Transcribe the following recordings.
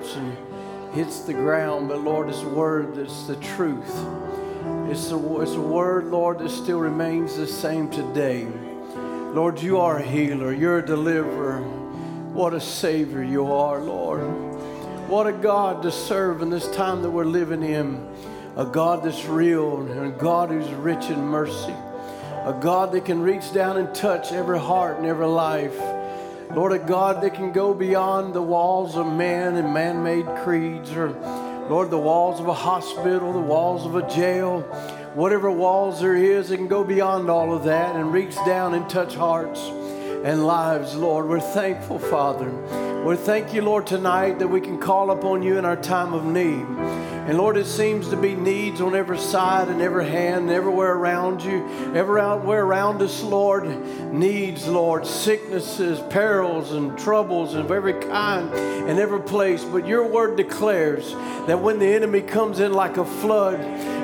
lips and hits the ground, but Lord, it's a word that's the truth. It's a, it's a word, Lord, that still remains the same today. Lord, you are a healer. You're a deliverer. What a Savior you are, Lord. What a God to serve in this time that we're living in. A God that's real and a God who's rich in mercy. A God that can reach down and touch every heart and every life. Lord, a God that can go beyond the walls of man and man made creeds, or Lord, the walls of a hospital, the walls of a jail, whatever walls there is, it can go beyond all of that and reach down and touch hearts and lives, Lord. We're thankful, Father. We thank you, Lord, tonight that we can call upon you in our time of need. And Lord, it seems to be needs on every side and every hand, and everywhere around you, everywhere around us, Lord. Needs, Lord, sicknesses, perils, and troubles of every kind and every place. But your word declares that when the enemy comes in like a flood,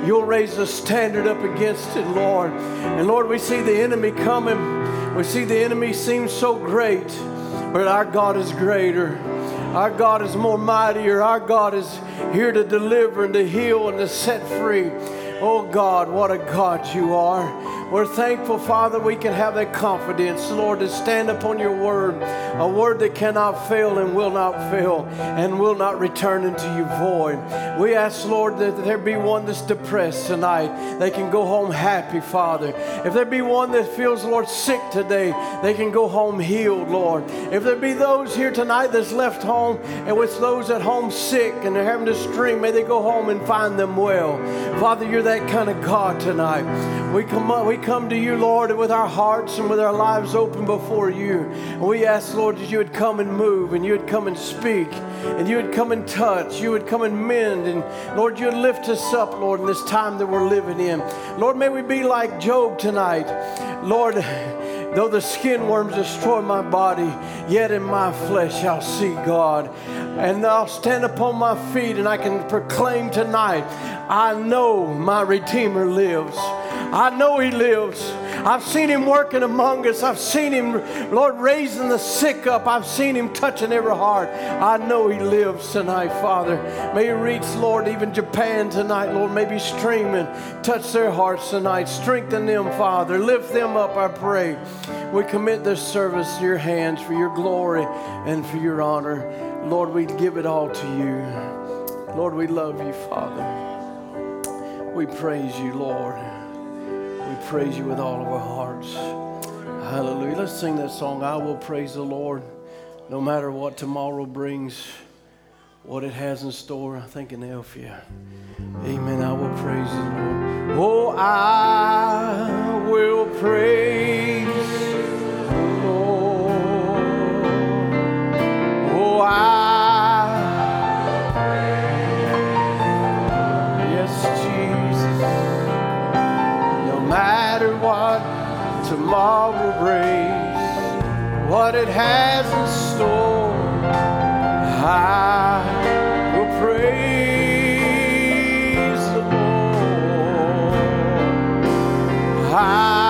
you'll raise a standard up against it, Lord. And Lord, we see the enemy coming. We see the enemy seems so great, but our God is greater. Our God is more mightier. Our God is here to deliver and to heal and to set free. Oh God, what a God you are. We're thankful, Father, we can have that confidence, Lord, to stand upon your word, a word that cannot fail and will not fail and will not return into you void. We ask, Lord, that there be one that's depressed tonight. They can go home happy, Father. If there be one that feels, Lord, sick today, they can go home healed, Lord. If there be those here tonight that's left home and with those at home sick and they're having to stream, may they go home and find them well. Father, you're that kind of God tonight. We come up, we come to you, Lord, with our hearts and with our lives open before you. And we ask, Lord, that you would come and move and you would come and speak and you would come and touch, you would come and mend, and Lord, you would lift us up, Lord, in this time that we're living in. Lord, may we be like Job tonight. Lord, though the skin worms destroy my body, yet in my flesh I'll see God. And I'll stand upon my feet and I can proclaim tonight, I know my Redeemer lives. I know He lives. I've seen Him working among us. I've seen Him, Lord, raising the sick up. I've seen Him touching every heart. I know He lives tonight, Father. May He reach, Lord, even Japan tonight, Lord. Maybe stream and Touch their hearts tonight. Strengthen them, Father. Lift them up, I pray. We commit this service to your hands for your glory and for your honor. Lord, we give it all to you. Lord, we love you, Father. We praise you, Lord. Praise you with all of our hearts. Hallelujah. Let's sing that song. I will praise the Lord no matter what tomorrow brings, what it has in store. I think in Alphia. Amen. I will praise the Lord. Oh, I will praise the Lord. Oh, I. what tomorrow brings, what it has in store, I will praise the Lord. I,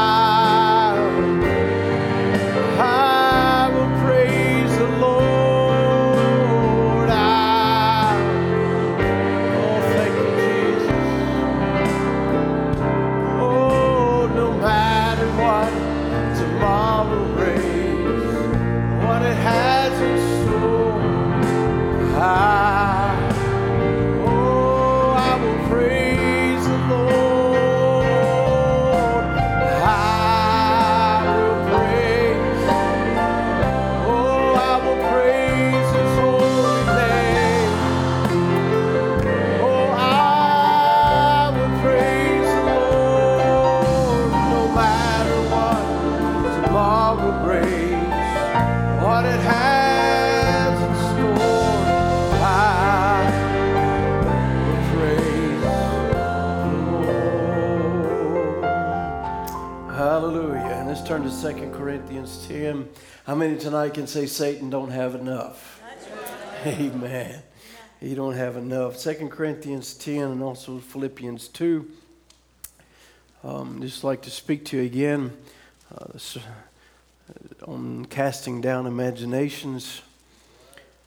can say Satan don't have enough? Amen. You don't have enough. 2 Corinthians 10 and also Philippians 2. Um, just like to speak to you again uh, on casting down imaginations.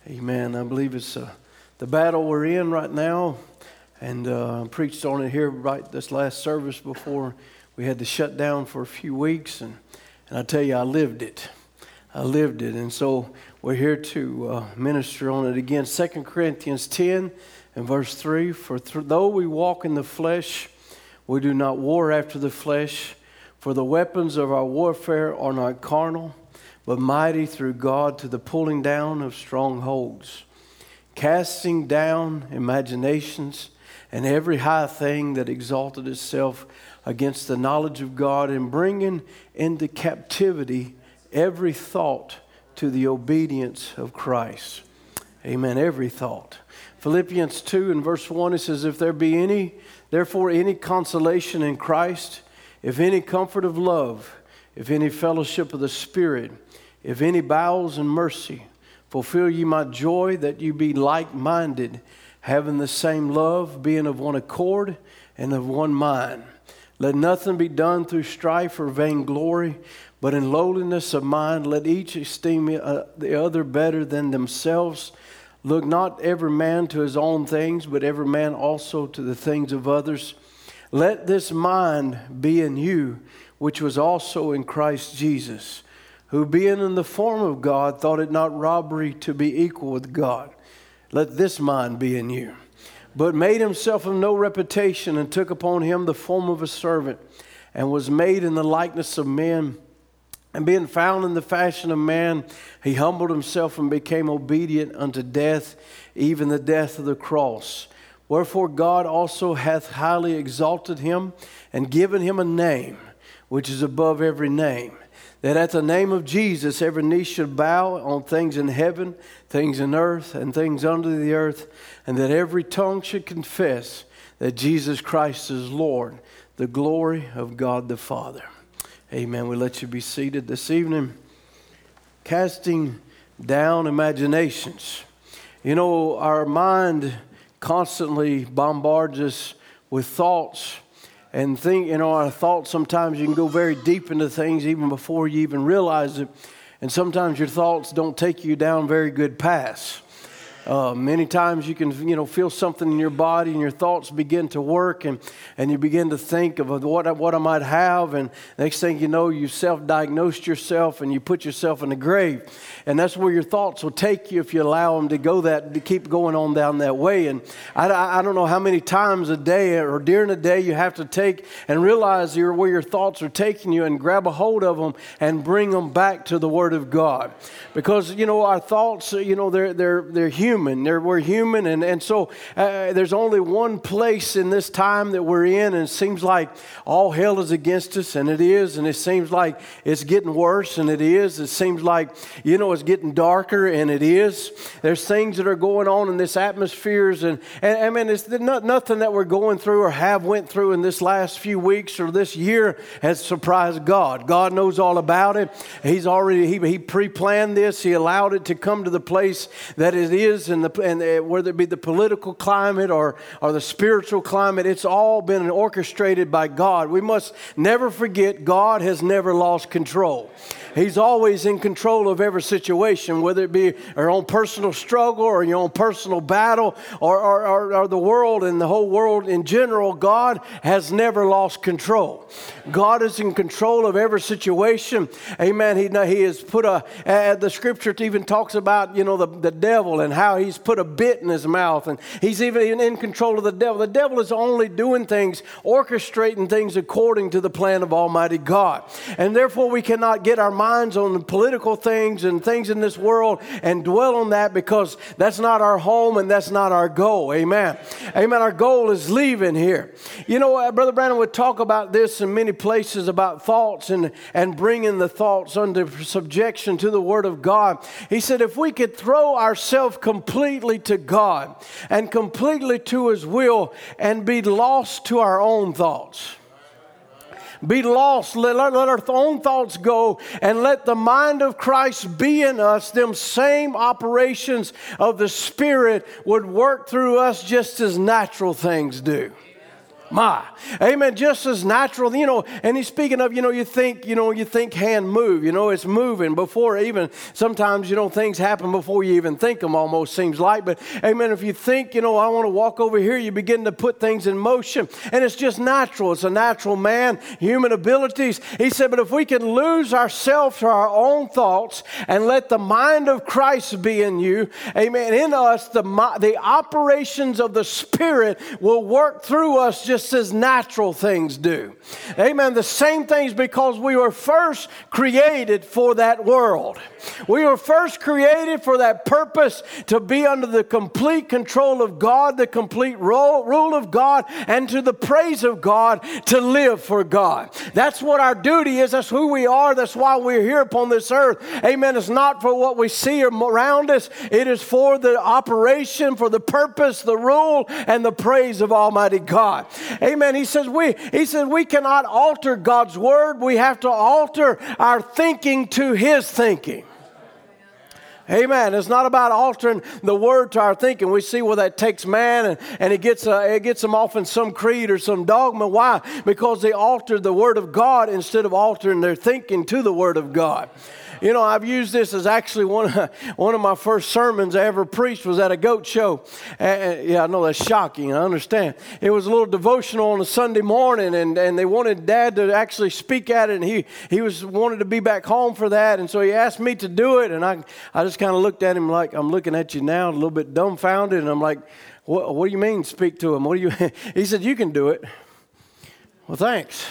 Amen. I believe it's uh, the battle we're in right now, and uh, I preached on it here right this last service before we had to shut down for a few weeks, and, and I tell you, I lived it. I lived it, and so we're here to uh, minister on it again. 2 Corinthians 10 and verse 3 For th- though we walk in the flesh, we do not war after the flesh. For the weapons of our warfare are not carnal, but mighty through God to the pulling down of strongholds, casting down imaginations and every high thing that exalted itself against the knowledge of God, and bringing into captivity every thought to the obedience of Christ. Amen. Every thought. Philippians 2 and verse 1, it says, If there be any, therefore, any consolation in Christ, if any comfort of love, if any fellowship of the Spirit, if any bowels and mercy, fulfill ye my joy that you be like minded, having the same love, being of one accord and of one mind. Let nothing be done through strife or vainglory, but in lowliness of mind, let each esteem uh, the other better than themselves. Look not every man to his own things, but every man also to the things of others. Let this mind be in you, which was also in Christ Jesus, who being in the form of God thought it not robbery to be equal with God. Let this mind be in you. But made himself of no reputation and took upon him the form of a servant and was made in the likeness of men. And being found in the fashion of man, he humbled himself and became obedient unto death, even the death of the cross. Wherefore God also hath highly exalted him and given him a name which is above every name, that at the name of Jesus every knee should bow on things in heaven, things in earth, and things under the earth, and that every tongue should confess that Jesus Christ is Lord, the glory of God the Father. Amen. We let you be seated this evening. Casting down imaginations. You know, our mind constantly bombards us with thoughts and think you know our thoughts sometimes you can go very deep into things even before you even realize it and sometimes your thoughts don't take you down very good paths uh, many times you can, you know, feel something in your body and your thoughts begin to work and, and you begin to think of what, what I might have. And next thing you know, you self diagnosed yourself and you put yourself in the grave. And that's where your thoughts will take you if you allow them to go that, to keep going on down that way. And I, I don't know how many times a day or during a day you have to take and realize where your thoughts are taking you and grab a hold of them and bring them back to the Word of God. Because, you know, our thoughts, you know, they're, they're, they're human human. They're, we're human. And, and so uh, there's only one place in this time that we're in, and it seems like all hell is against us, and it is. And it seems like it's getting worse, and it is. It seems like, you know, it's getting darker, and it is. There's things that are going on in this atmosphere. And, and I mean, it's not, nothing that we're going through or have went through in this last few weeks or this year has surprised God. God knows all about it. He's already, he, he pre-planned this. He allowed it to come to the place that it is and, the, and uh, whether it be the political climate or, or the spiritual climate, it's all been orchestrated by God. We must never forget God has never lost control. He's always in control of every situation, whether it be your own personal struggle or your own personal battle or, or, or, or the world and the whole world in general. God has never lost control. God is in control of every situation. Amen. He, he has put a, uh, the scripture even talks about, you know, the, the devil and how he's put a bit in his mouth and he's even in control of the devil. The devil is only doing things, orchestrating things according to the plan of Almighty God. And therefore, we cannot get our minds on the political things and things in this world and dwell on that because that's not our home and that's not our goal. Amen. Amen. Our goal is leaving here. You know, uh, Brother Branham would talk about this in many places about thoughts and, and bringing the thoughts under subjection to the Word of God. He said, if we could throw ourselves completely to God and completely to His will and be lost to our own thoughts be lost. Let, let, let, our own thoughts go and let the mind of Christ be in us. Them same operations of the Spirit would work through us just as natural things do. My. Amen. Just as natural, you know, and he's speaking of, you know, you think, you know, you think hand move, you know, it's moving before even sometimes, you know, things happen before you even think them almost seems like. But amen, if you think, you know, I want to walk over here, you begin to put things in motion. And it's just natural. It's a natural man, human abilities. He said, but if we can lose ourselves to our own thoughts and let the mind of Christ be in you, amen, in us, the, the operations of the Spirit will work through us just just as natural things do. Amen. The same things because we were first created for that world. We were first created for that purpose to be under the complete control of God, the complete rule of God, and to the praise of God to live for God. That's what our duty is. That's who we are. That's why we're here upon this earth. Amen. It's not for what we see around us, it is for the operation, for the purpose, the rule, and the praise of Almighty God. Amen. He says we he said we cannot alter God's word. We have to alter our thinking to his thinking. Amen. It's not about altering the word to our thinking. We see where that takes man and, and it, gets, uh, it gets them off in some creed or some dogma. Why? Because they altered the word of God instead of altering their thinking to the word of God. You know, I've used this as actually one of, one of my first sermons I ever preached was at a goat show. And, yeah, I know that's shocking. I understand. It was a little devotional on a Sunday morning, and, and they wanted Dad to actually speak at it, and he, he was wanted to be back home for that, and so he asked me to do it, and I, I just kind of looked at him like, I'm looking at you now, a little bit dumbfounded, and I'm like, what, what do you mean speak to him? What do you? he said, you can do it. Well, thanks.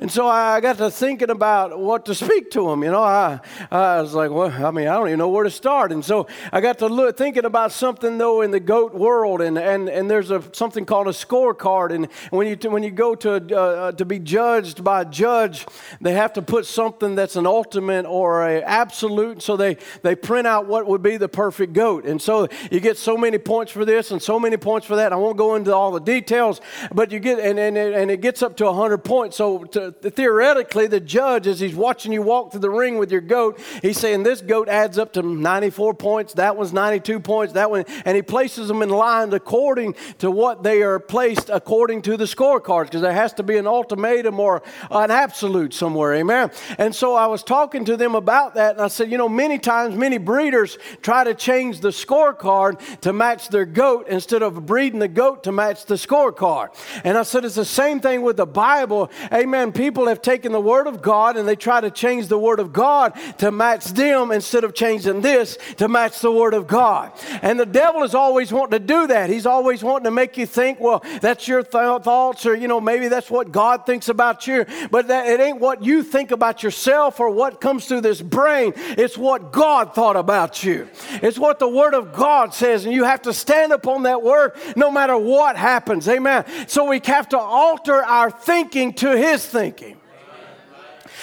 And so I got to thinking about what to speak to him. You know, I, I was like, well, I mean, I don't even know where to start. And so I got to look, thinking about something though in the goat world, and and, and there's a something called a scorecard. And when you when you go to uh, to be judged by a judge, they have to put something that's an ultimate or a absolute. So they they print out what would be the perfect goat. And so you get so many points for this and so many points for that. I won't go into all the details, but you get and and, and it gets up to 100 points. So to, theoretically, the judge, as he's watching you walk through the ring with your goat, he's saying this goat adds up to 94 points, that one's 92 points, that one, and he places them in line according to what they are placed according to the scorecards, because there has to be an ultimatum or an absolute somewhere, amen? And so I was talking to them about that, and I said, you know, many times, many breeders try to change the scorecard to match their goat instead of breeding the goat to match the scorecard. And I said, it's the same thing with the Bible, amen? People have taken the Word of God and they try to change the Word of God to match them instead of changing this to match the Word of God. And the devil is always wanting to do that. He's always wanting to make you think, well, that's your th- thoughts, or, you know, maybe that's what God thinks about you. But that, it ain't what you think about yourself or what comes through this brain. It's what God thought about you. It's what the Word of God says, and you have to stand upon that Word no matter what happens. Amen. So we have to alter our thinking to His thinking thinking.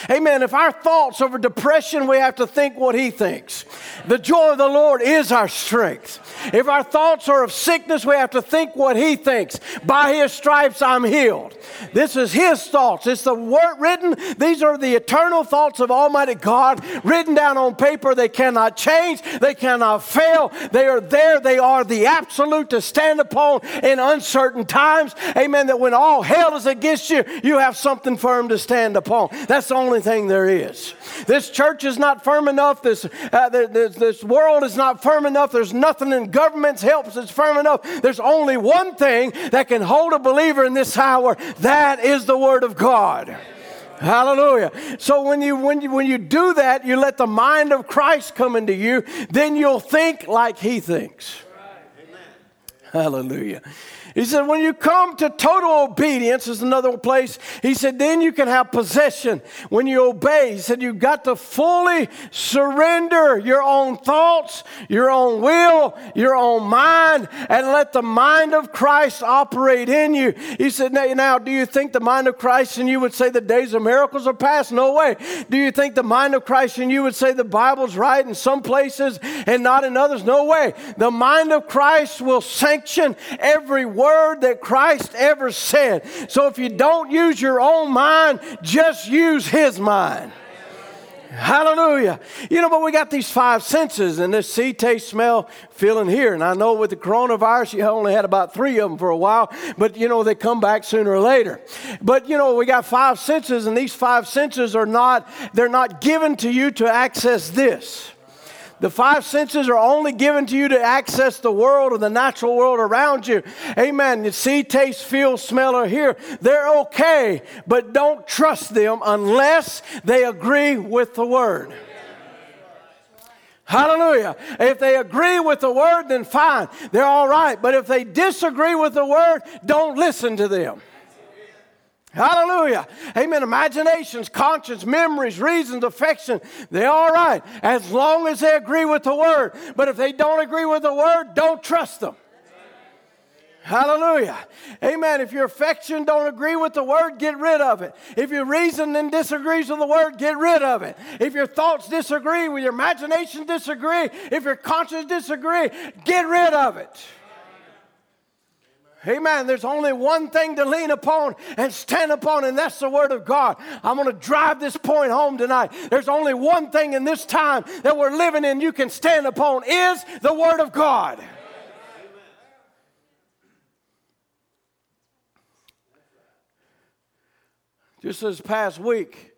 Amen. If our thoughts over depression, we have to think what He thinks. The joy of the Lord is our strength. If our thoughts are of sickness, we have to think what He thinks. By His stripes, I'm healed. This is His thoughts. It's the word written. These are the eternal thoughts of Almighty God written down on paper. They cannot change, they cannot fail. They are there. They are the absolute to stand upon in uncertain times. Amen. That when all hell is against you, you have something firm to stand upon. That's the only only thing there is. This church is not firm enough. This, uh, this, this world is not firm enough. There's nothing in government's helps that's firm enough. There's only one thing that can hold a believer in this hour. That is the Word of God. Hallelujah. So when you when you when you do that, you let the mind of Christ come into you, then you'll think like he thinks. Hallelujah. He said, when you come to total obedience, is another place. He said, then you can have possession when you obey. He said, you've got to fully surrender your own thoughts, your own will, your own mind, and let the mind of Christ operate in you. He said, now, now do you think the mind of Christ and you would say the days of miracles are past? No way. Do you think the mind of Christ and you would say the Bible's right in some places and not in others? No way. The mind of Christ will sanction every word word that Christ ever said. So if you don't use your own mind, just use His mind. Hallelujah. You know, but we got these five senses and this see, taste, smell, feel, and hear. And I know with the coronavirus, you only had about three of them for a while, but you know, they come back sooner or later. But you know, we got five senses, and these five senses are not, they're not given to you to access this. The five senses are only given to you to access the world or the natural world around you. Amen. You see, taste, feel, smell, or hear. They're okay, but don't trust them unless they agree with the word. Hallelujah. If they agree with the word, then fine. They're all right. But if they disagree with the word, don't listen to them. Hallelujah. Amen. Imaginations, conscience, memories, reasons, affection, they're all right as long as they agree with the word. But if they don't agree with the word, don't trust them. Hallelujah. Amen. If your affection don't agree with the word, get rid of it. If your reason then disagrees with the word, get rid of it. If your thoughts disagree, with your imagination disagree, if your conscience disagree, get rid of it. Amen. There's only one thing to lean upon and stand upon, and that's the Word of God. I'm going to drive this point home tonight. There's only one thing in this time that we're living in you can stand upon is the Word of God. Just this past week,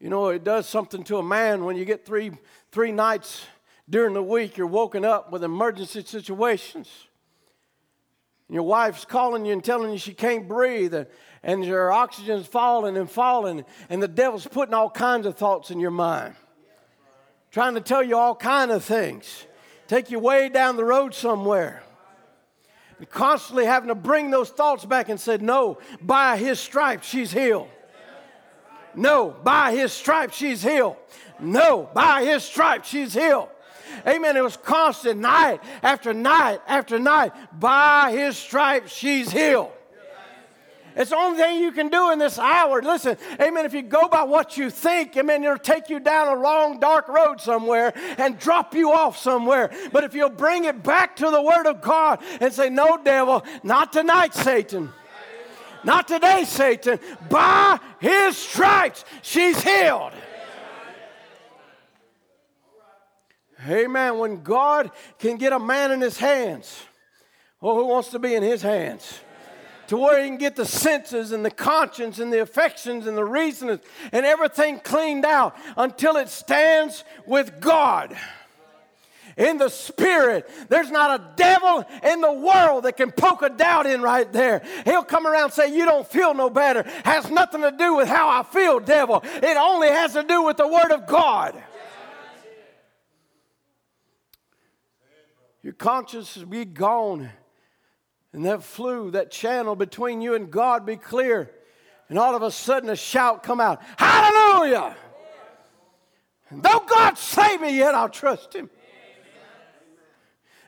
you know, it does something to a man when you get three, three nights during the week, you're woken up with emergency situations your wife's calling you and telling you she can't breathe, and, and your oxygen's falling and falling, and the devil's putting all kinds of thoughts in your mind, trying to tell you all kinds of things, take you way down the road somewhere. And constantly having to bring those thoughts back and said, No, by his stripes she's healed. No, by his stripes she's healed. No, by his stripes she's healed. Amen. It was constant night after night after night. By his stripes, she's healed. It's the only thing you can do in this hour. Listen, amen. If you go by what you think, amen, it'll take you down a long, dark road somewhere and drop you off somewhere. But if you'll bring it back to the Word of God and say, No, devil, not tonight, Satan. Not today, Satan. By his stripes, she's healed. Amen. When God can get a man in his hands, well, who wants to be in his hands? To where he can get the senses and the conscience and the affections and the reasons and everything cleaned out until it stands with God in the spirit. There's not a devil in the world that can poke a doubt in right there. He'll come around and say, You don't feel no better. Has nothing to do with how I feel, devil. It only has to do with the Word of God. Your conscience will be gone. And that flue, that channel between you and God be clear. And all of a sudden a shout come out, Hallelujah! And though God save me, yet I'll trust him.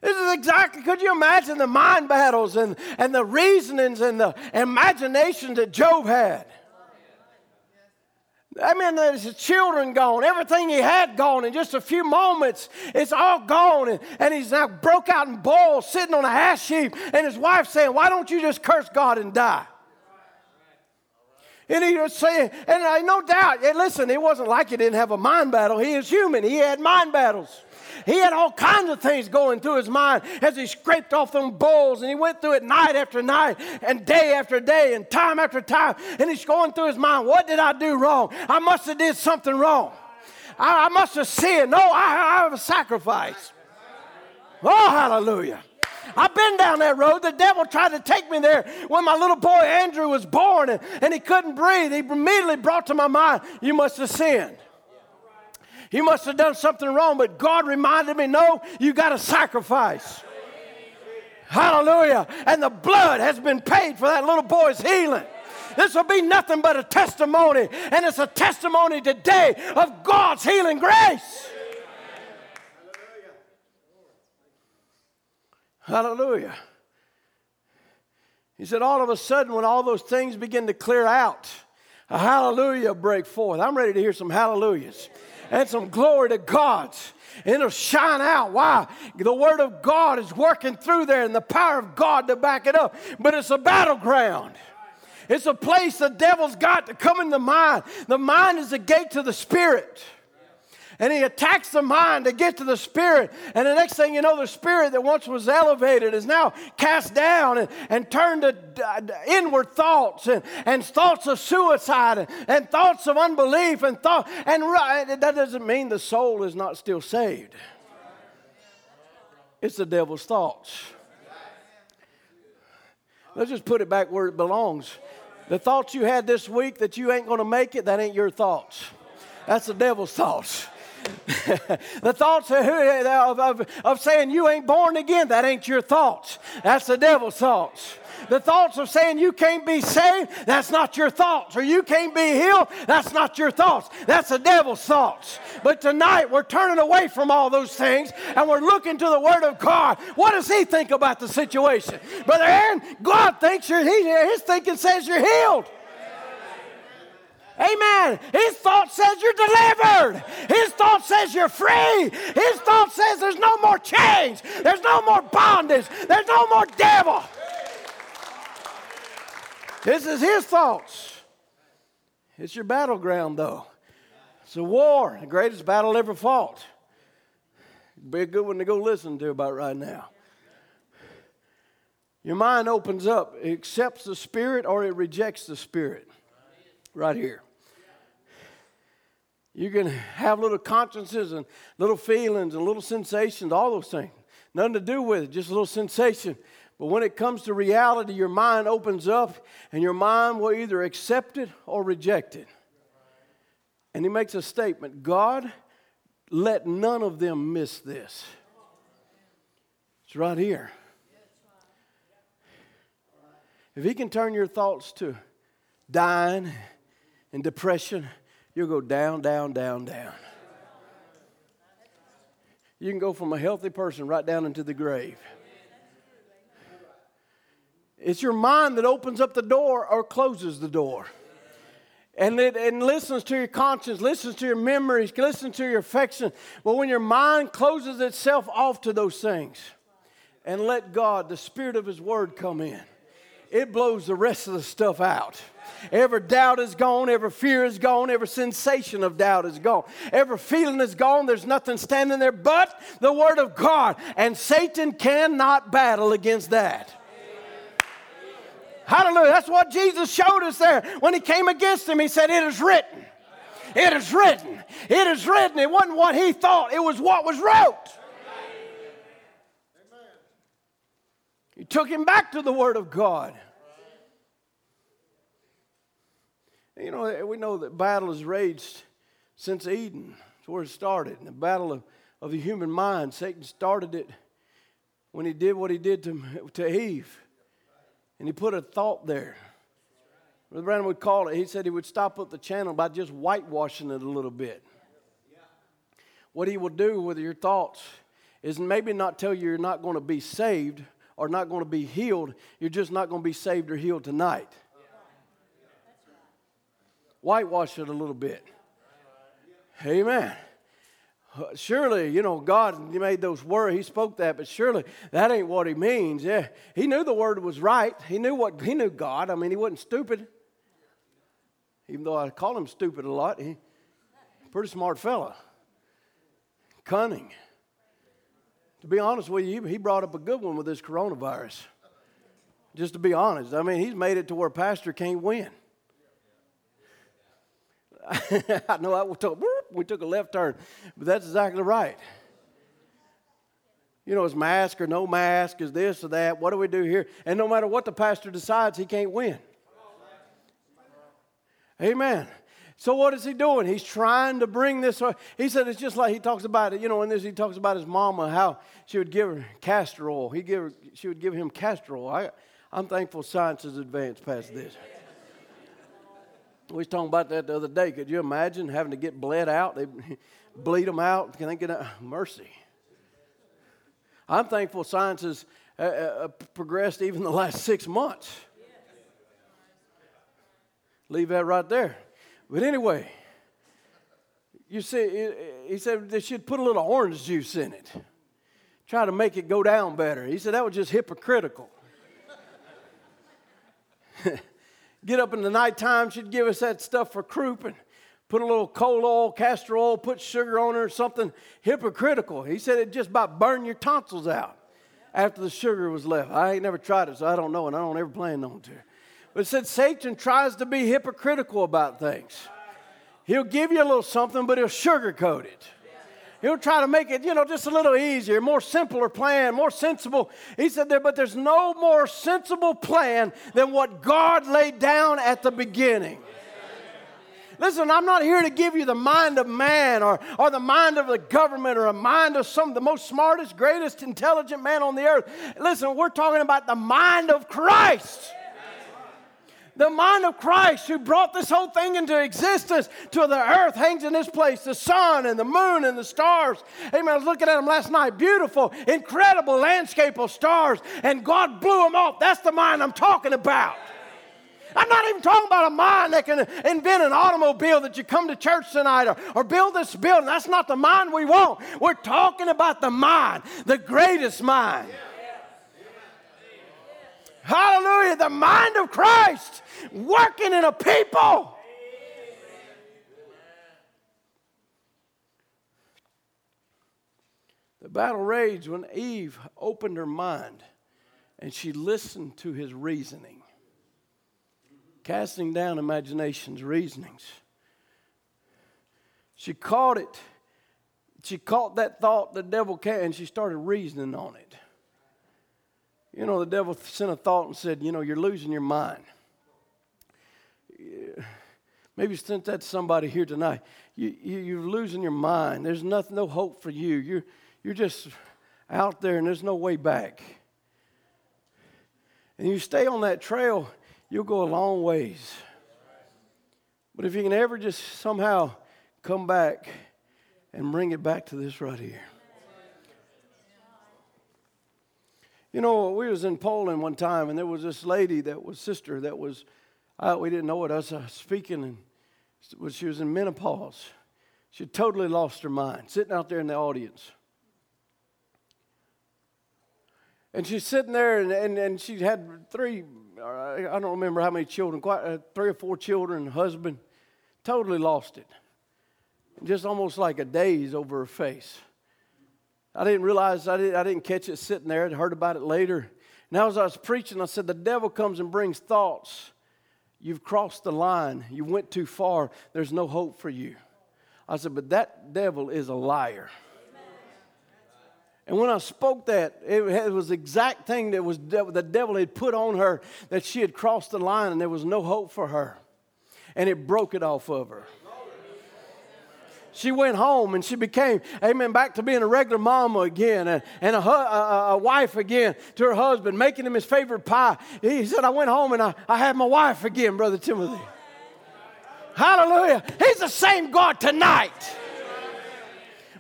This is exactly, could you imagine the mind battles and, and the reasonings and the imaginations that Job had? I mean, there's his children gone, everything he had gone in just a few moments. It's all gone. And, and he's now broke out in boils, sitting on a ash heap. And his wife saying, Why don't you just curse God and die? And he was saying, and I no doubt, and listen, it wasn't like he didn't have a mind battle. He is human, he had mind battles. He had all kinds of things going through his mind as he scraped off them bowls and he went through it night after night and day after day and time after time. And he's going through his mind, what did I do wrong? I must have did something wrong. I, I must have sinned. No, I, I have a sacrifice. Oh, hallelujah. I've been down that road. The devil tried to take me there when my little boy Andrew was born and, and he couldn't breathe. He immediately brought to my mind, You must have sinned. You must have done something wrong, but God reminded me, no, you got to sacrifice. Hallelujah. And the blood has been paid for that little boy's healing. This will be nothing but a testimony, and it's a testimony today of God's healing grace. Hallelujah. Hallelujah. He said, all of a sudden, when all those things begin to clear out, a hallelujah break forth. I'm ready to hear some hallelujahs and some glory to God. And it'll shine out. Why? The Word of God is working through there and the power of God to back it up. But it's a battleground. It's a place the devil's got to come in the mind. The mind is the gate to the spirit. And he attacks the mind to get to the spirit. And the next thing you know, the spirit that once was elevated is now cast down and, and turned to inward thoughts and, and thoughts of suicide and, and thoughts of unbelief and thought. And right, that doesn't mean the soul is not still saved. It's the devil's thoughts. Let's just put it back where it belongs. The thoughts you had this week that you ain't going to make it, that ain't your thoughts. That's the devil's thoughts. The thoughts of, of, of, saying you ain't born again, that ain't your thoughts. That's the devil's thoughts. The thoughts of saying you can't be saved, that's not your thoughts. Or you can't be healed, that's not your thoughts. That's the devil's thoughts. But tonight we're turning away from all those things and we're looking to the Word of God. What does He think about the situation? Brother Aaron, God thinks you're, he, His thinking says you're healed. Amen. His thought says you're delivered. His thought says you're free. His thought says there's no more chains. There's no more bondage. There's no more devil. This is his thoughts. It's your battleground, though. It's a war, the greatest battle ever fought. It'd Be a good one to go listen to about right now. Your mind opens up, it accepts the Spirit or it rejects the Spirit. Right here. You can have little consciences and little feelings and little sensations, all those things. Nothing to do with it, just a little sensation. But when it comes to reality, your mind opens up and your mind will either accept it or reject it. And he makes a statement God, let none of them miss this. It's right here. If he can turn your thoughts to dying and depression, you'll go down, down, down, down. You can go from a healthy person right down into the grave. It's your mind that opens up the door or closes the door. And it and listens to your conscience, listens to your memories, listens to your affection. But when your mind closes itself off to those things and let God, the Spirit of His Word, come in, it blows the rest of the stuff out. Every doubt is gone, every fear is gone, every sensation of doubt is gone, every feeling is gone. There's nothing standing there but the Word of God. And Satan cannot battle against that. Hallelujah. That's what Jesus showed us there. When he came against him, he said, It is written. It is written. It is written. It wasn't what he thought, it was what was wrote. He took him back to the Word of God. You know, we know that battle has raged since Eden. That's where it started. The battle of, of the human mind. Satan started it when he did what he did to, to Eve. And he put a thought there. Brother Branham would call it, he said he would stop up the channel by just whitewashing it a little bit. What he will do with your thoughts is maybe not tell you you're not going to be saved or not going to be healed. You're just not going to be saved or healed tonight. Whitewash it a little bit. Amen surely, you know, God made those words. He spoke that, but surely that ain't what he means. Yeah, he knew the word was right. He knew what he knew God. I mean, he wasn't stupid. Even though I call him stupid a lot, he pretty smart fella. Cunning. To be honest with you, he brought up a good one with this coronavirus. Just to be honest, I mean, he's made it to where pastor can't win. I know I took, we took a left turn, but that's exactly right. You know, is mask or no mask, is this or that? What do we do here? And no matter what the pastor decides, he can't win. Amen. So what is he doing? He's trying to bring this. He said it's just like he talks about it. You know, in this he talks about his mama, how she would give her castor oil. He give her, she would give him castor oil. I, I'm thankful science has advanced past this. We was talking about that the other day. Could you imagine having to get bled out? They bleed them out. Can they get a mercy? I'm thankful science has uh, uh, progressed even the last six months. Leave that right there. But anyway, you see, he said they should put a little orange juice in it. Try to make it go down better. He said that was just hypocritical. get up in the nighttime, she'd give us that stuff for croup and put a little coal oil, castor oil, put sugar on or something hypocritical. He said it just about burned your tonsils out after the sugar was left. I ain't never tried it, so I don't know, and I don't ever plan on to. But it said Satan tries to be hypocritical about things. He'll give you a little something, but he'll sugarcoat it. He'll try to make it, you know, just a little easier, more simpler plan, more sensible. He said there, but there's no more sensible plan than what God laid down at the beginning. Listen, I'm not here to give you the mind of man or, or the mind of the government or a mind of some of the most smartest, greatest, intelligent man on the earth. Listen, we're talking about the mind of Christ the mind of Christ who brought this whole thing into existence to the earth hangs in this place, the sun and the moon and the stars. Amen. I was looking at them last night. Beautiful, incredible landscape of stars, and God blew them off. That's the mind I'm talking about. I'm not even talking about a mind that can invent an automobile that you come to church tonight or, or build this building. That's not the mind we want. We're talking about the mind, the greatest mind. Hallelujah. The mind of Christ working in a people. The battle raged when Eve opened her mind and she listened to his reasoning, casting down imaginations, reasonings. She caught it. She caught that thought the devil can, and she started reasoning on it. You know, the devil sent a thought and said, You know, you're losing your mind. Maybe sent that to somebody here tonight. You, you, you're losing your mind. There's nothing, no hope for you. You're, you're just out there and there's no way back. And you stay on that trail, you'll go a long ways. But if you can ever just somehow come back and bring it back to this right here. You know, we was in Poland one time, and there was this lady that was sister that was, we didn't know it. I was uh, speaking, and when she was in menopause. She totally lost her mind, sitting out there in the audience. And she's sitting there, and, and, and she had three, I don't remember how many children, quite uh, three or four children, husband, totally lost it. Just almost like a daze over her face. I didn't realize, I didn't, I didn't catch it sitting there. I'd heard about it later. Now, as I was preaching, I said, The devil comes and brings thoughts. You've crossed the line. You went too far. There's no hope for you. I said, But that devil is a liar. And when I spoke that, it was the exact thing that was the devil had put on her that she had crossed the line and there was no hope for her. And it broke it off of her. She went home and she became, amen, back to being a regular mama again and, and a, a, a wife again to her husband, making him his favorite pie. He said, I went home and I, I had my wife again, Brother Timothy. Hallelujah. He's the same God tonight.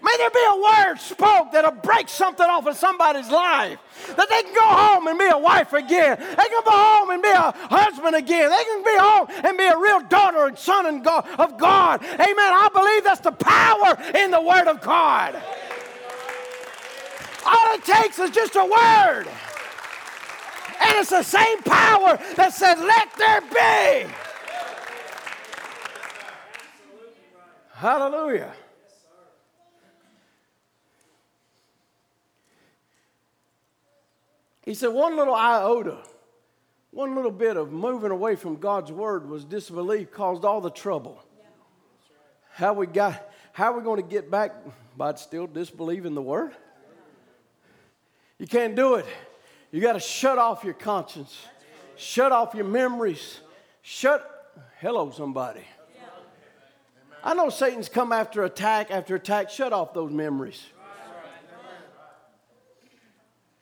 May there be a word spoke that'll break something off of somebody's life. That they can go home and be a wife again. They can go home and be a husband again. They can be home and be a real daughter and son and God, of God. Amen. I believe that's the power in the Word of God. All it takes is just a word. And it's the same power that said, Let there be. Hallelujah. He said one little iota, one little bit of moving away from God's word was disbelief caused all the trouble. How we got how are we going to get back by still disbelieving the word? You can't do it. You got to shut off your conscience. Shut off your memories. Shut hello somebody. I know Satan's come after attack after attack. Shut off those memories.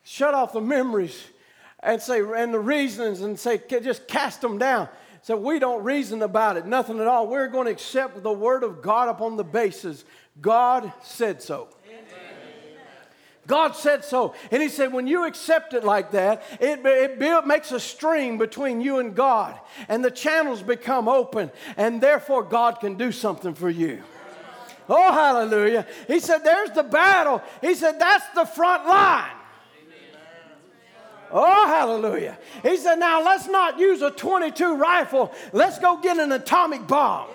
Shut off the memories and say, and the reasons and say, just cast them down. So we don't reason about it, nothing at all. We're going to accept the word of God upon the basis God said so. God said so. And He said, when you accept it like that, it, it build, makes a stream between you and God, and the channels become open, and therefore God can do something for you. Oh, hallelujah. He said, there's the battle. He said, that's the front line. Oh, hallelujah. He said, now let's not use a 22 rifle. Let's go get an atomic bomb.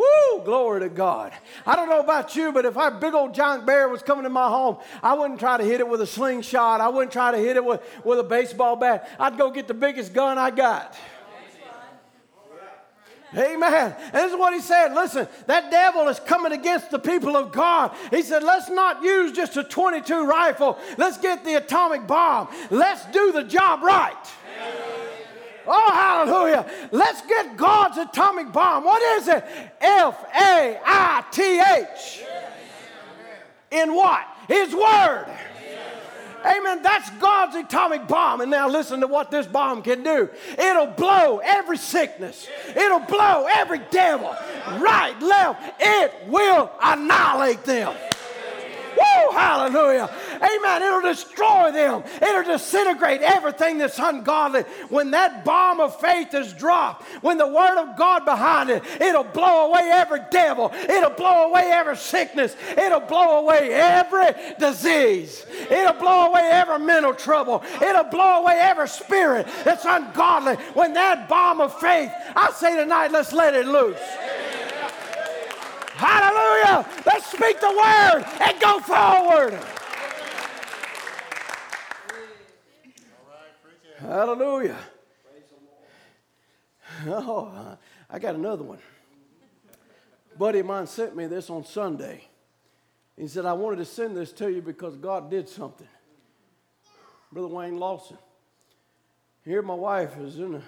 Woo, glory to God. I don't know about you, but if our big old giant bear was coming to my home, I wouldn't try to hit it with a slingshot. I wouldn't try to hit it with, with a baseball bat. I'd go get the biggest gun I got. Amen. And this is what he said. Listen, that devil is coming against the people of God. He said, let's not use just a 22 rifle. Let's get the atomic bomb. Let's do the job right. Oh, hallelujah. Let's get God's atomic bomb. What is it? F A I T H. In what? His Word. Amen. That's God's atomic bomb. And now listen to what this bomb can do it'll blow every sickness, it'll blow every devil, right, left. It will annihilate them. Woo, hallelujah. Amen. It'll destroy them. It'll disintegrate everything that's ungodly. When that bomb of faith is dropped, when the word of God behind it, it'll blow away every devil. It'll blow away every sickness. It'll blow away every disease. It'll blow away every mental trouble. It'll blow away every spirit that's ungodly. When that bomb of faith, I say tonight, let's let it loose. Hallelujah. Let's speak the word and go forward. Hallelujah. Oh, I got another one. buddy of mine sent me this on Sunday. He said, I wanted to send this to you because God did something. Brother Wayne Lawson. Here, my wife is in a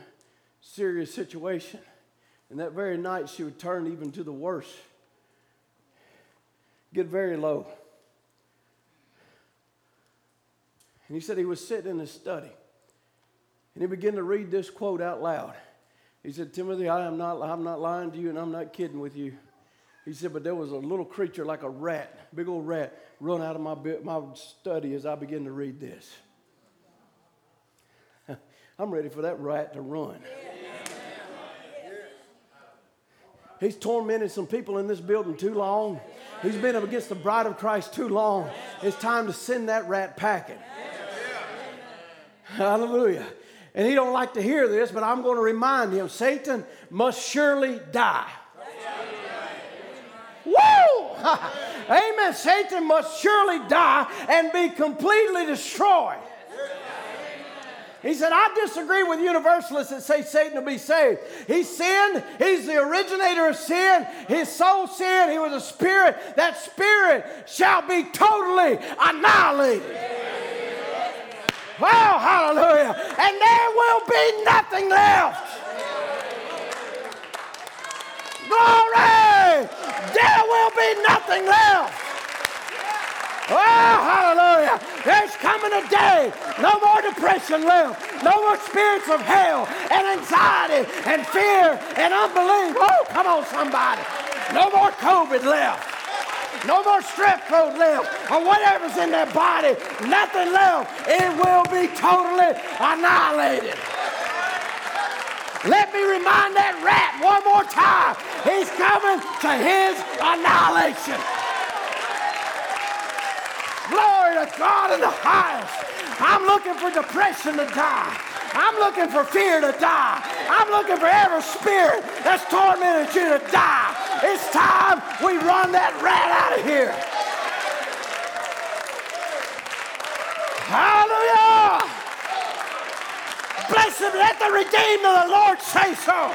serious situation. And that very night, she would turn even to the worst get very low. And he said he was sitting in his study. And he began to read this quote out loud. He said, Timothy, I am not, I'm not lying to you and I'm not kidding with you. He said, but there was a little creature like a rat, big old rat, run out of my, my study as I began to read this. I'm ready for that rat to run. He's tormented some people in this building too long. He's been up against the bride of Christ too long. It's time to send that rat packing. Hallelujah. And he don't like to hear this, but I'm going to remind him Satan must surely die. Woo! Amen. Satan must surely die and be completely destroyed. He said, I disagree with universalists that say Satan will be saved. He sinned. He's the originator of sin. His soul sinned. He was a spirit. That spirit shall be totally annihilated. Wow, hallelujah. And there will be nothing left. Glory! There will be nothing left. Oh, hallelujah. There's coming a day. No more depression left. No more spirits of hell and anxiety and fear and unbelief. Oh, come on, somebody. No more COVID left. No more strep throat left or whatever's in their body. Nothing left. It will be totally annihilated. Let me remind that rat one more time. He's coming to his annihilation. Glory to God in the highest. I'm looking for depression to die. I'm looking for fear to die. I'm looking for every spirit that's tormented you to die. It's time we run that rat out of here. Hallelujah. Bless him. Let the redeemed of the Lord say so.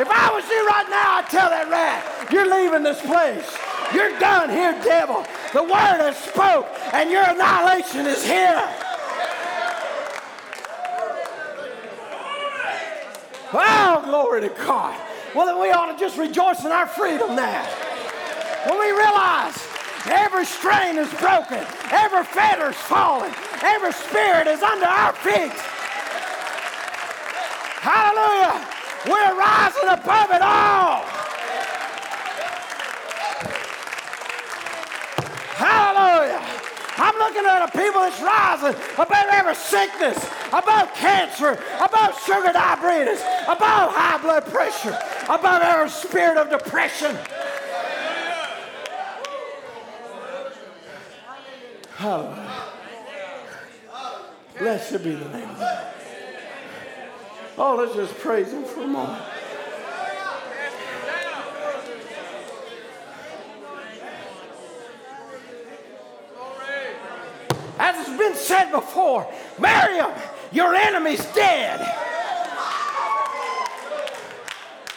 If I was you right now, I'd tell that rat, you're leaving this place. You're done here, devil. The word has spoke, and your annihilation is here. Oh, glory to God. Well, then we ought to just rejoice in our freedom now. When we realize every strain is broken, every fetter's fallen, every spirit is under our feet. Hallelujah. We're rising above it all. Looking at a people that's rising above every sickness, about cancer, about sugar diabetes, about high blood pressure, about every spirit of depression. Hallelujah. Blessed be the name of God. Oh, let's just praise Him for a moment. Before. Miriam, your enemy's dead.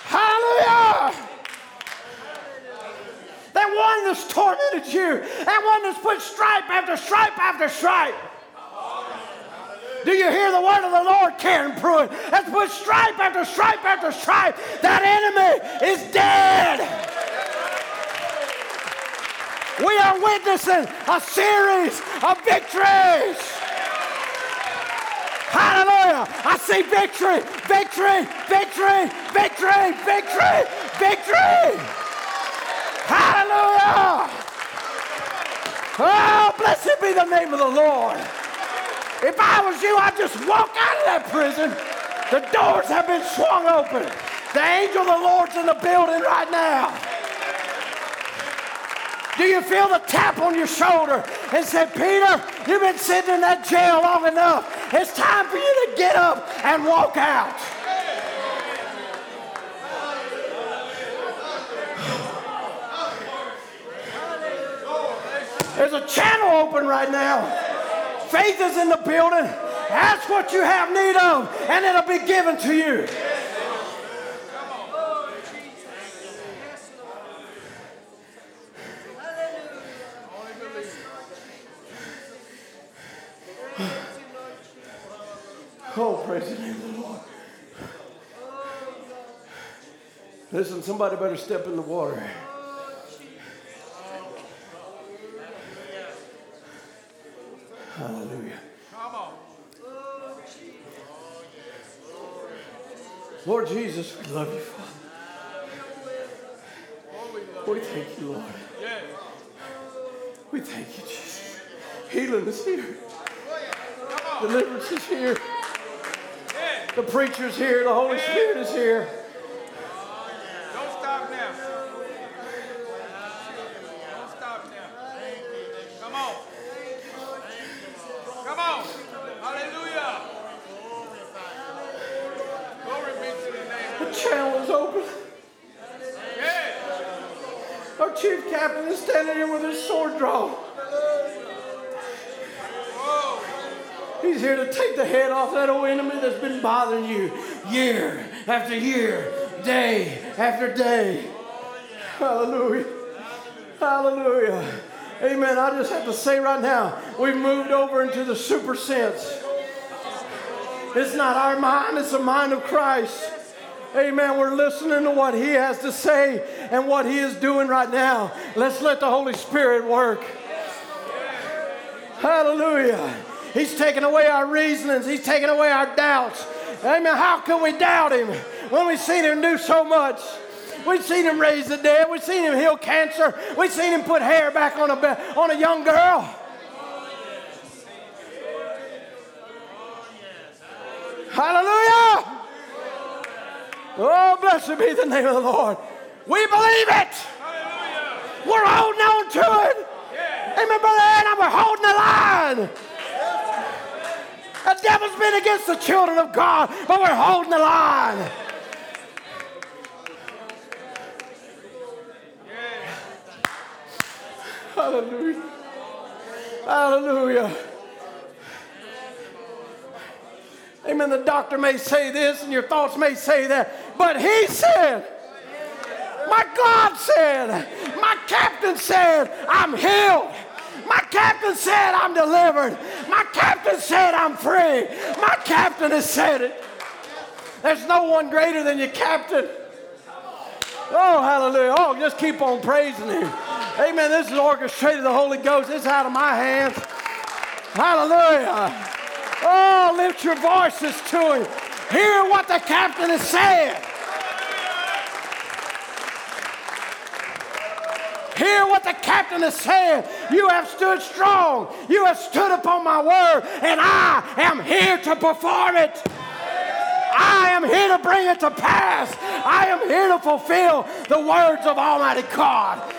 Hallelujah. That one that's tormented you, that one that's put stripe after stripe after stripe. Do you hear the word of the Lord, Karen Pruitt? That's put stripe after stripe after stripe. That enemy is dead. We are witnessing a series of victories. Hallelujah. I see victory, victory, victory, victory, victory, victory. Hallelujah. Oh, blessed be the name of the Lord. If I was you, I'd just walk out of that prison. The doors have been swung open. The angel of the Lord's in the building right now. Do you feel the tap on your shoulder and say, Peter, you've been sitting in that jail long enough. It's time for you to get up and walk out. There's a channel open right now. Faith is in the building. Ask what you have need of, and it'll be given to you. Oh, praise the name of the Lord. Listen, somebody better step in the water. Hallelujah. Come on. Lord Jesus, we love you, Father. We thank you, Lord. We thank you, Jesus. Healing is here. Deliverance is here. The preacher's here. The Holy Spirit is here. With his sword drawn. He's here to take the head off that old enemy that's been bothering you year after year, day after day. Hallelujah. Hallelujah. Amen. I just have to say right now, we've moved over into the super sense. It's not our mind, it's the mind of Christ. Amen. We're listening to what He has to say and what He is doing right now. Let's let the Holy Spirit work. Hallelujah. He's taking away our reasonings, He's taking away our doubts. Amen. How can we doubt Him when we've seen Him do so much? We've seen him raise the dead. We've seen him heal cancer. We've seen him put hair back on a, on a young girl. Hallelujah. Oh, blessed be the name of the Lord. We believe it. Hallelujah. We're holding on to it. Yeah. Amen, Brother Aaron, we're holding the line. The devil's been against the children of God, but we're holding the line. Hallelujah. Hallelujah. Amen. The doctor may say this and your thoughts may say that, but he said, my God said, my captain said, I'm healed. My captain said, I'm delivered. My captain said, I'm free. My captain has said it. There's no one greater than your captain. Oh, hallelujah. Oh, just keep on praising him. Amen. This is orchestrated the Holy Ghost. It's out of my hands. Hallelujah. Oh, lift your voices to him. Hear what the captain is saying. Hear what the captain is saying. You have stood strong. You have stood upon my word, and I am here to perform it. I am here to bring it to pass. I am here to fulfill the words of Almighty God.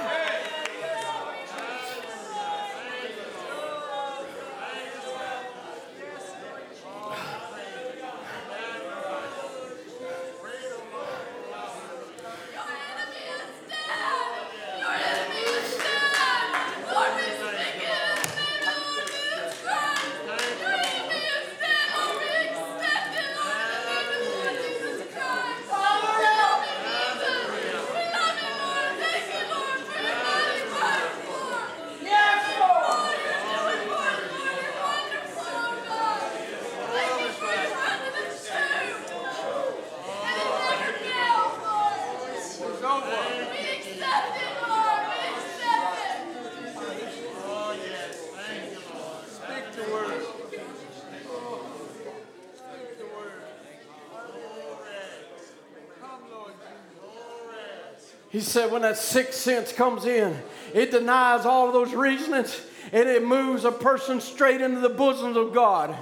He said, when that sixth sense comes in, it denies all of those reasonings and it moves a person straight into the bosoms of God.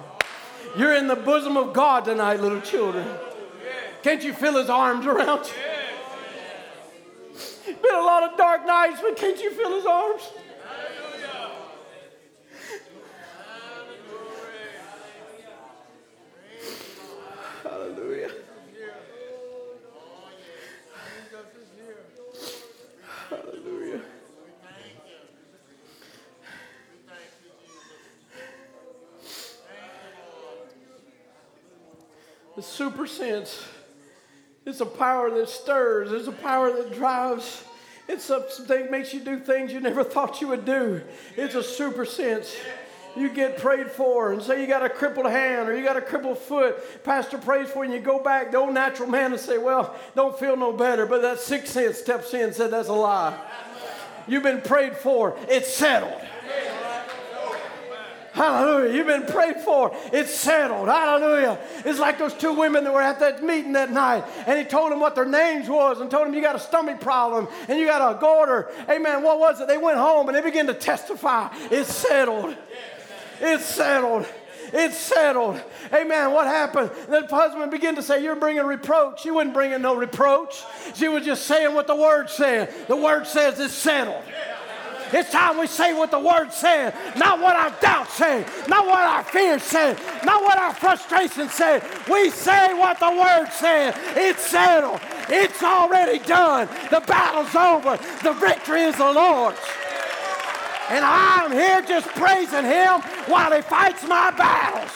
You're in the bosom of God tonight, little children. Can't you feel his arms around you? Been a lot of dark nights, but can't you feel his arms? Hallelujah. Hallelujah. The super sense is a power that stirs, it's a power that drives. It's something that makes you do things you never thought you would do. It's a super sense you get prayed for and say you got a crippled hand or you got a crippled foot. Pastor prays for you and you go back, the old natural man and say, Well, don't feel no better. But that sixth sense steps in and said, That's a lie. You've been prayed for, it's settled. Hallelujah. You've been prayed for. It's settled. Hallelujah. It's like those two women that were at that meeting that night. And he told them what their names was and told them you got a stomach problem and you got a goiter. Amen. What was it? They went home and they began to testify. It's settled. It's settled. It's settled. Amen. What happened? The husband began to say, You're bringing reproach. She wasn't bringing no reproach. She was just saying what the word said. The word says it's settled. It's time we say what the word said, not what our doubts say, not what our fears say, not what our frustrations say. We say what the word said. It's settled. It's already done. The battle's over. The victory is the Lord's. And I'm here just praising Him while He fights my battles.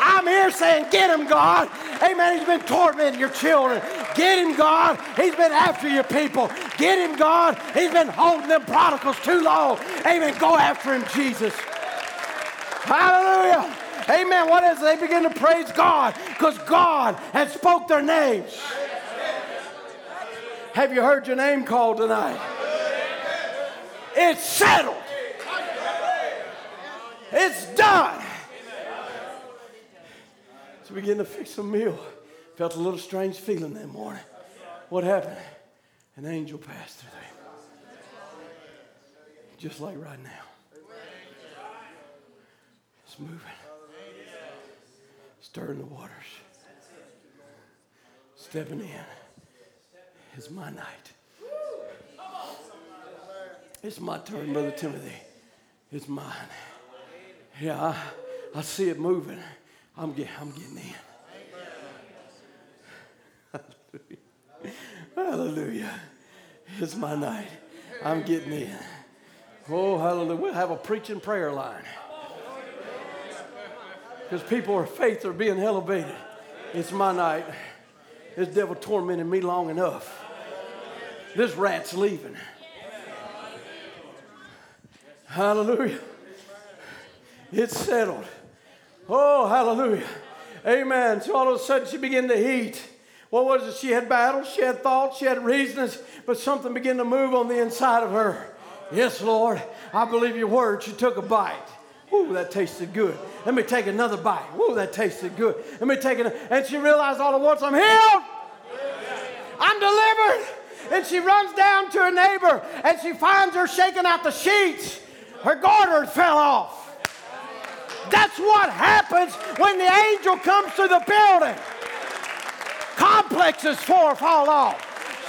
I'm here saying, Get Him, God. Amen. He's been tormenting your children. Get Him, God. He's been after your people. Get Him, God. He's been holding them prodigals too long. Amen. Go after Him, Jesus. Hallelujah. Amen. What is it? They begin to praise God because God has spoke their names. Have you heard your name called tonight? It's settled. It's done. So we begin to fix a meal. Felt a little strange feeling that morning. What happened? An angel passed through there. Just like right now. It's moving. Stirring the waters. Stepping in. It's my night. It's my turn, Brother Timothy. It's mine. Yeah, I, I see it moving. I'm, get, I'm getting in. Hallelujah. It's my night. I'm getting in. Oh, hallelujah. We'll have a preaching prayer line. Because people of faith are being elevated. It's my night. This devil tormented me long enough. This rat's leaving. Hallelujah. It's settled. Oh, hallelujah. Amen. So all of a sudden she began to heat. What was it? She had battles, she had thoughts, she had reasons, but something began to move on the inside of her. Yes, Lord, I believe your word. She took a bite. Ooh, that tasted good. Let me take another bite. Ooh, that tasted good. Let me take it. And she realized all at once, I'm healed. I'm delivered. And she runs down to her neighbor and she finds her shaking out the sheets. Her goiter fell off. That's what happens when the angel comes to the building. Complexes fall, fall off.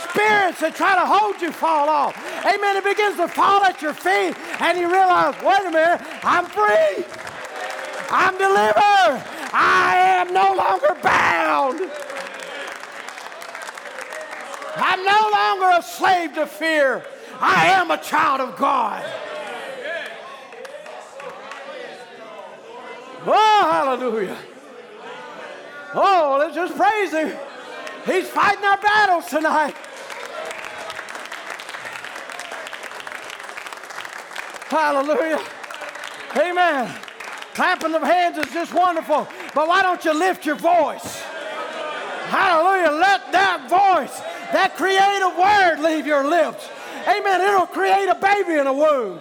Spirits that try to hold you fall off. Amen. It begins to fall at your feet, and you realize, wait a minute, I'm free. I'm delivered. I am no longer bound. I'm no longer a slave to fear. I am a child of God. Oh, hallelujah. Oh, let's just praise Him. He's fighting our battles tonight. Hallelujah. Amen. Clapping of hands is just wonderful. But why don't you lift your voice? Hallelujah. Let that voice, that creative word leave your lips. Amen. It'll create a baby in a womb.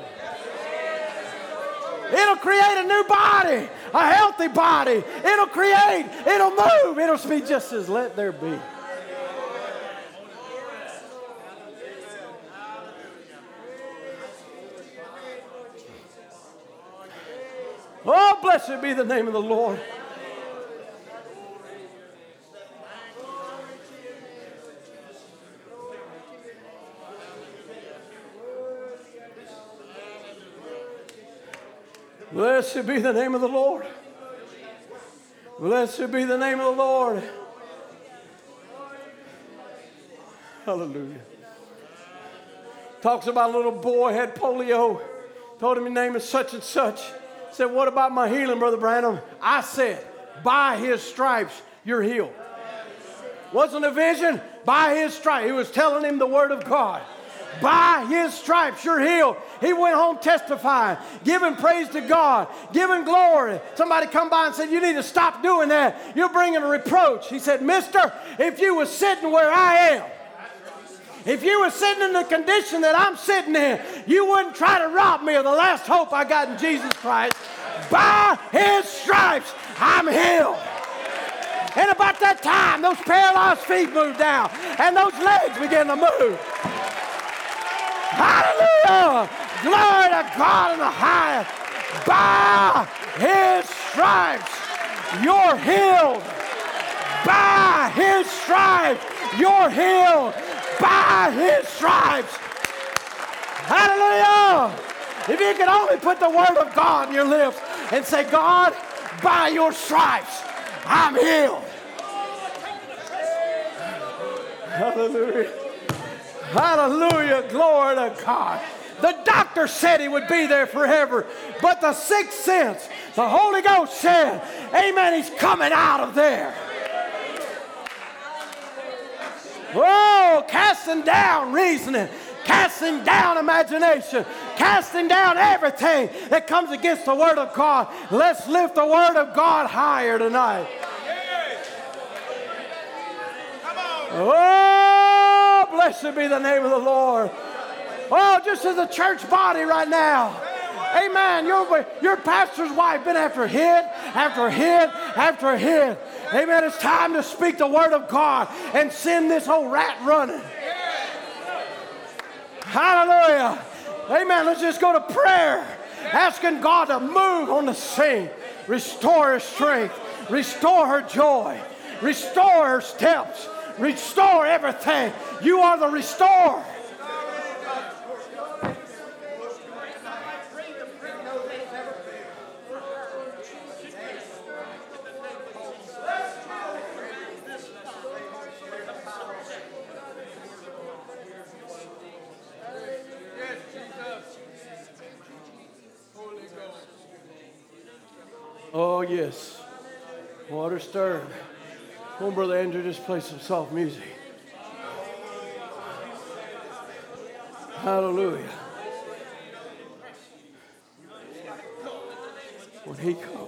It'll create a new body a healthy body. It'll create, it'll move, it'll be just as let there be. Oh, blessed be the name of the Lord. Blessed be the name of the Lord. Blessed be the name of the Lord. Hallelujah. Talks about a little boy had polio. Told him his name is such and such. Said, What about my healing, Brother Branham? I said, By his stripes, you're healed. Wasn't a vision? By his stripes. He was telling him the word of God. By his stripes, you're healed. He went home testifying, giving praise to God, giving glory. Somebody come by and said, You need to stop doing that. You're bringing a reproach. He said, Mister, if you was sitting where I am, if you were sitting in the condition that I'm sitting in, you wouldn't try to rob me of the last hope I got in Jesus Christ. By his stripes, I'm healed. And about that time, those paralyzed feet moved down and those legs began to move. Hallelujah! Glory to God in the highest. By his stripes, you're healed. By his stripes, you're healed. By his stripes. Hallelujah! If you can only put the word of God in your lips and say, God, by your stripes, I'm healed. Hallelujah. Hallelujah. Glory to God. The doctor said he would be there forever, but the sixth sense, the Holy Ghost said, Amen, he's coming out of there. Oh, casting down reasoning, casting down imagination, casting down everything that comes against the Word of God. Let's lift the Word of God higher tonight. Oh, blessed be the name of the Lord. Oh, just as a church body right now. Amen. Your, your pastor's wife been after hit, after hit, after hit. Amen. It's time to speak the word of God and send this old rat running. Hallelujah. Amen. Let's just go to prayer, asking God to move on the scene, restore her strength, restore her joy, restore her steps, restore everything. You are the restorer. Oh, yes. Water stirred. Come on, Brother Andrew, just play some soft music. Hallelujah. When he comes.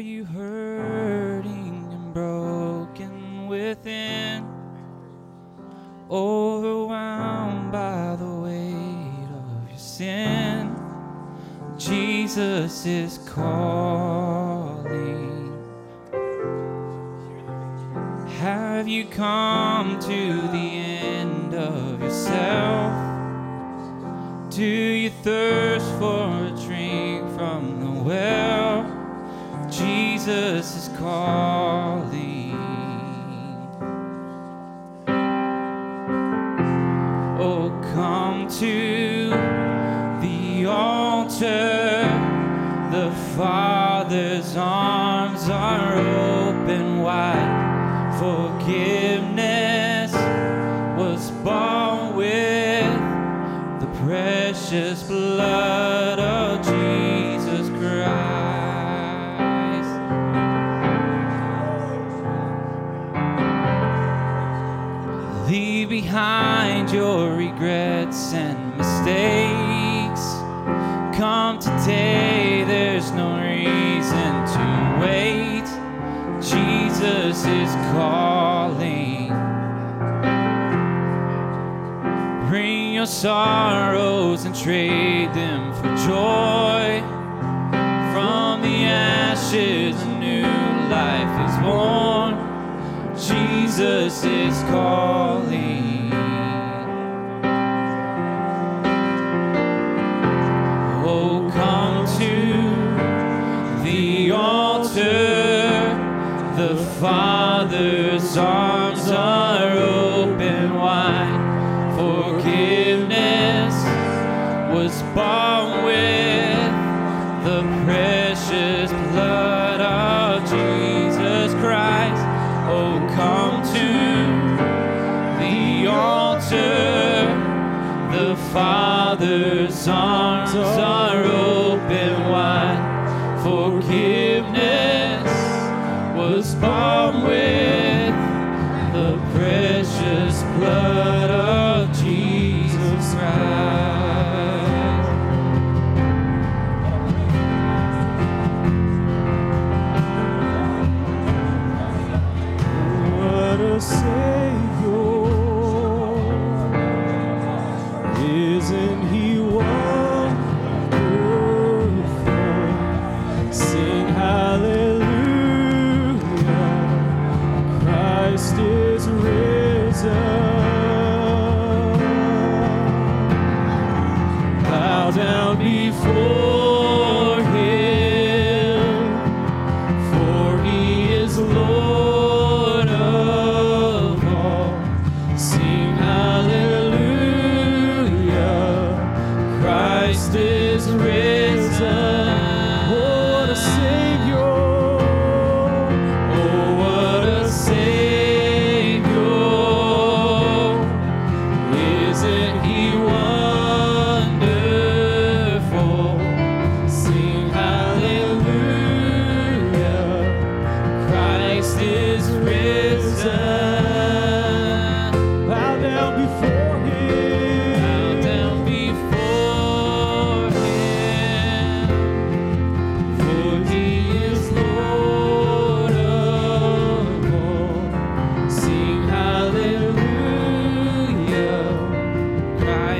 You hurting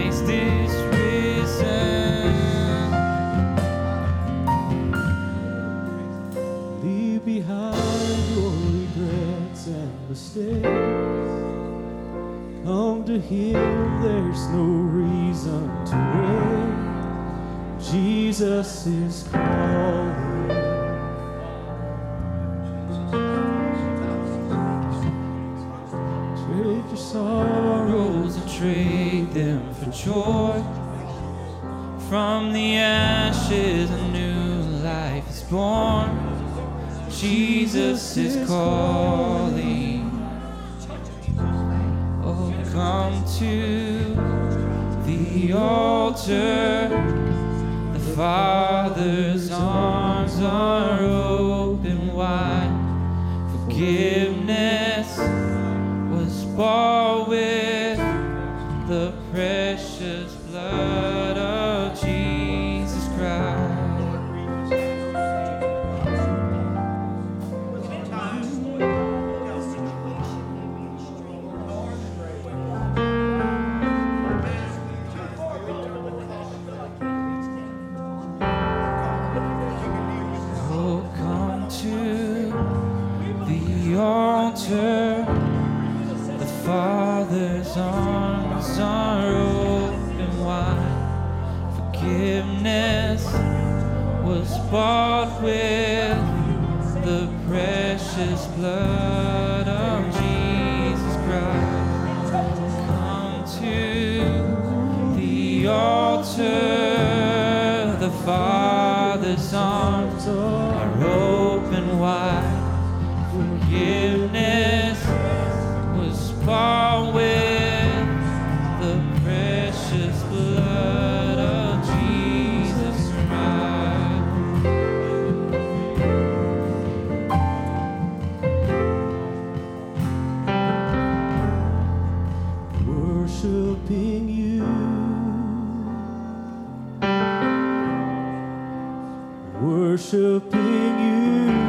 Christ Worshiping you.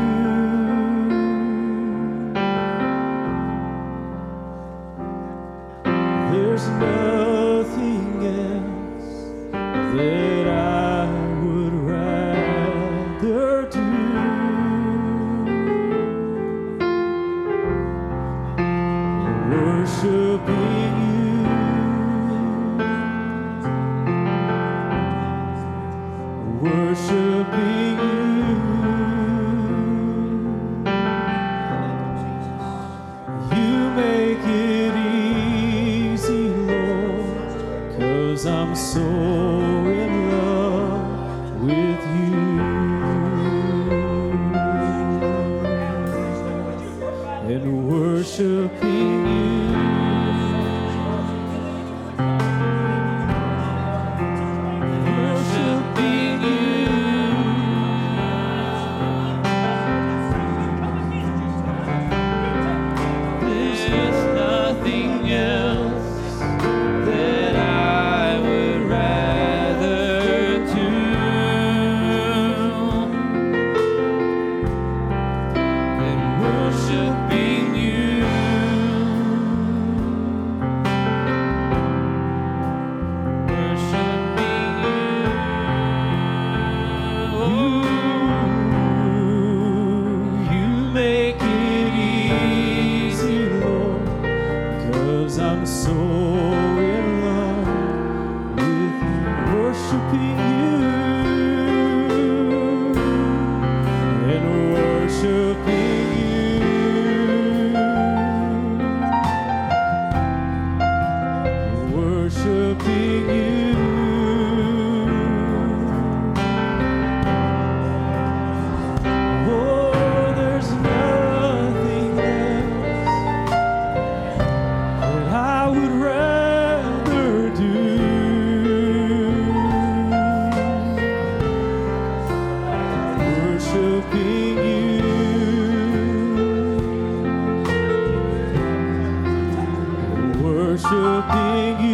Worshiping you,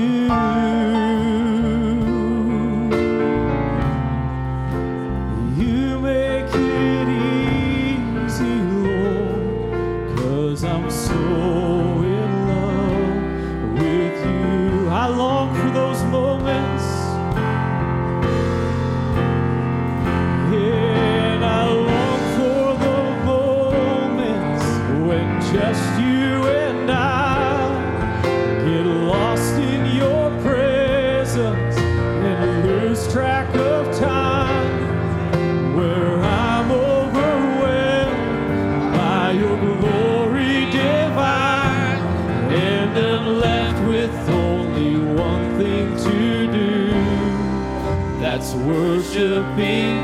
worshiping you.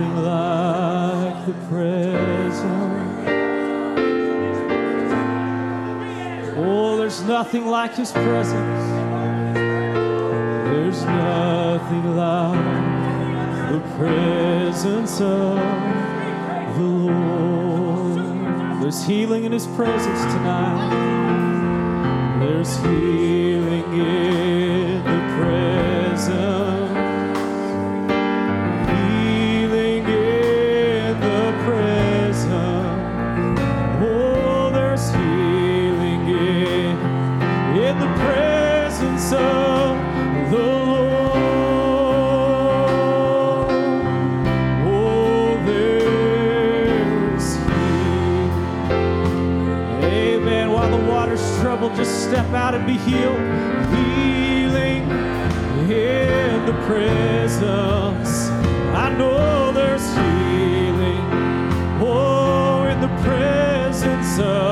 nothing like the presence. Oh, there's nothing like His presence. There's nothing like the presence of the Lord. There's healing in His presence tonight. There's healing in the presence. body be healed. Healing in the presence. I know there's healing. Oh, in the presence of.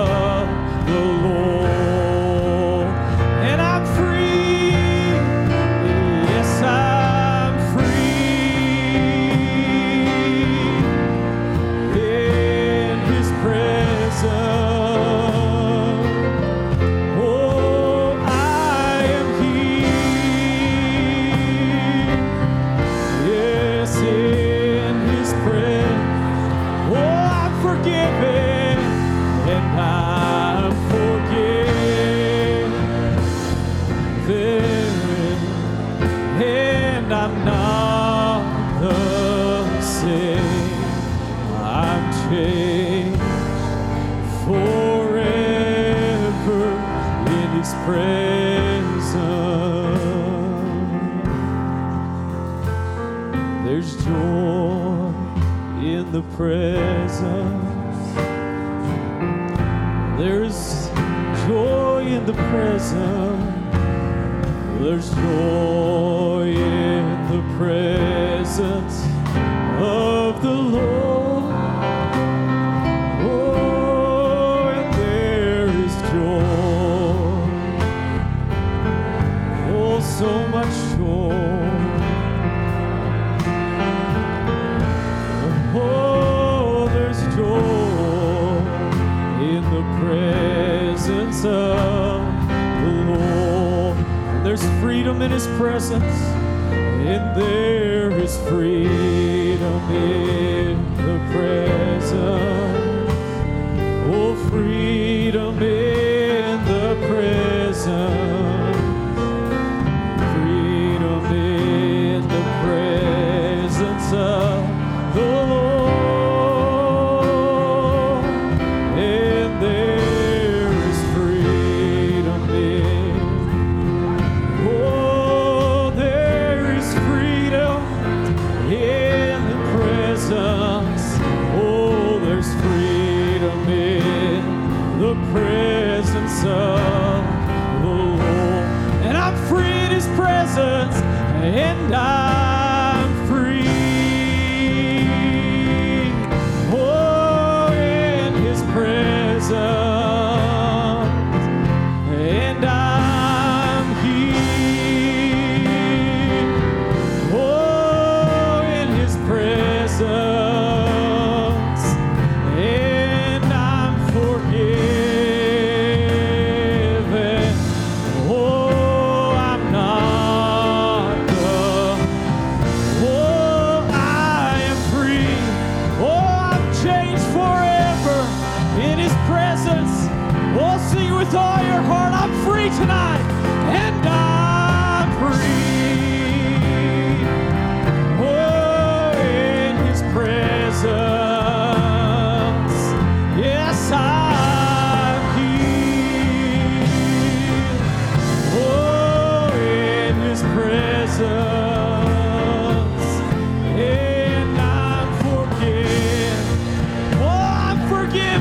There's joy in the presence. There's joy in the presence of the Lord. presence.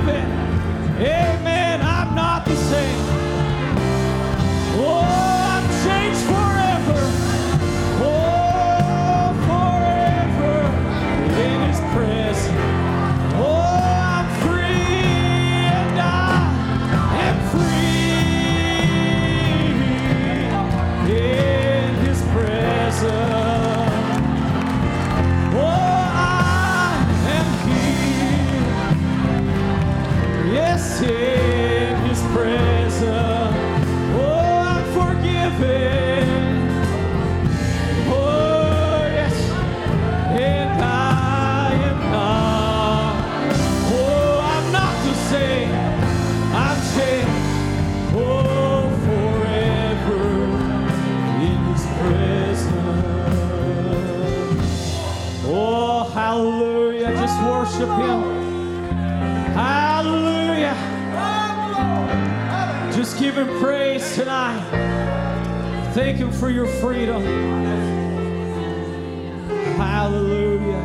Yeah. worship Him. Hallelujah. Just give Him praise tonight. Thank Him for your freedom. Hallelujah.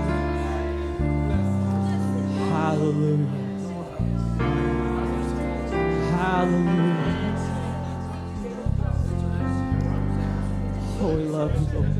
Hallelujah. Hallelujah. Oh, we love you, Lord.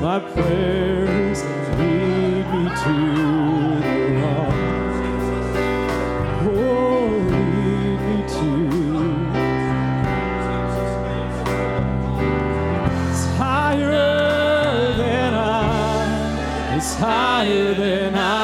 My prayers lead me to the rock. Oh, lead me to. It's higher than I. It's higher than I.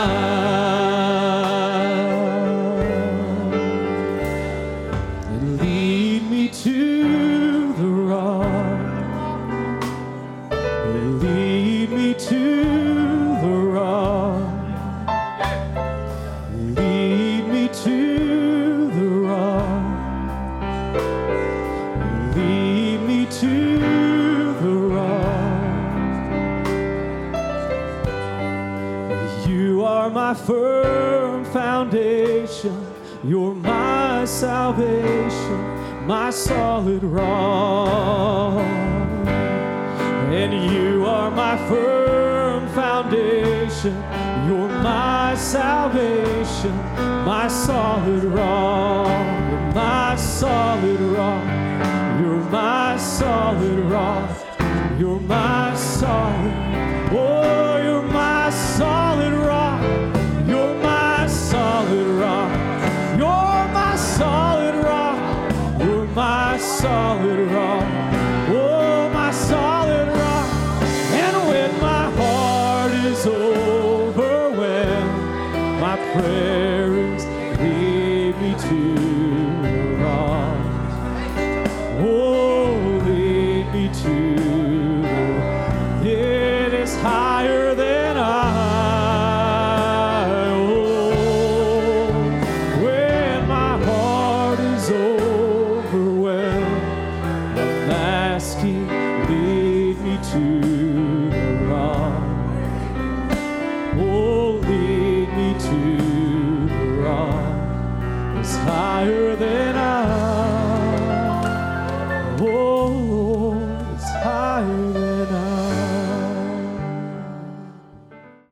And you are my firm foundation, you're my salvation, my solid rock, you're my solid rock, you're my solid rock.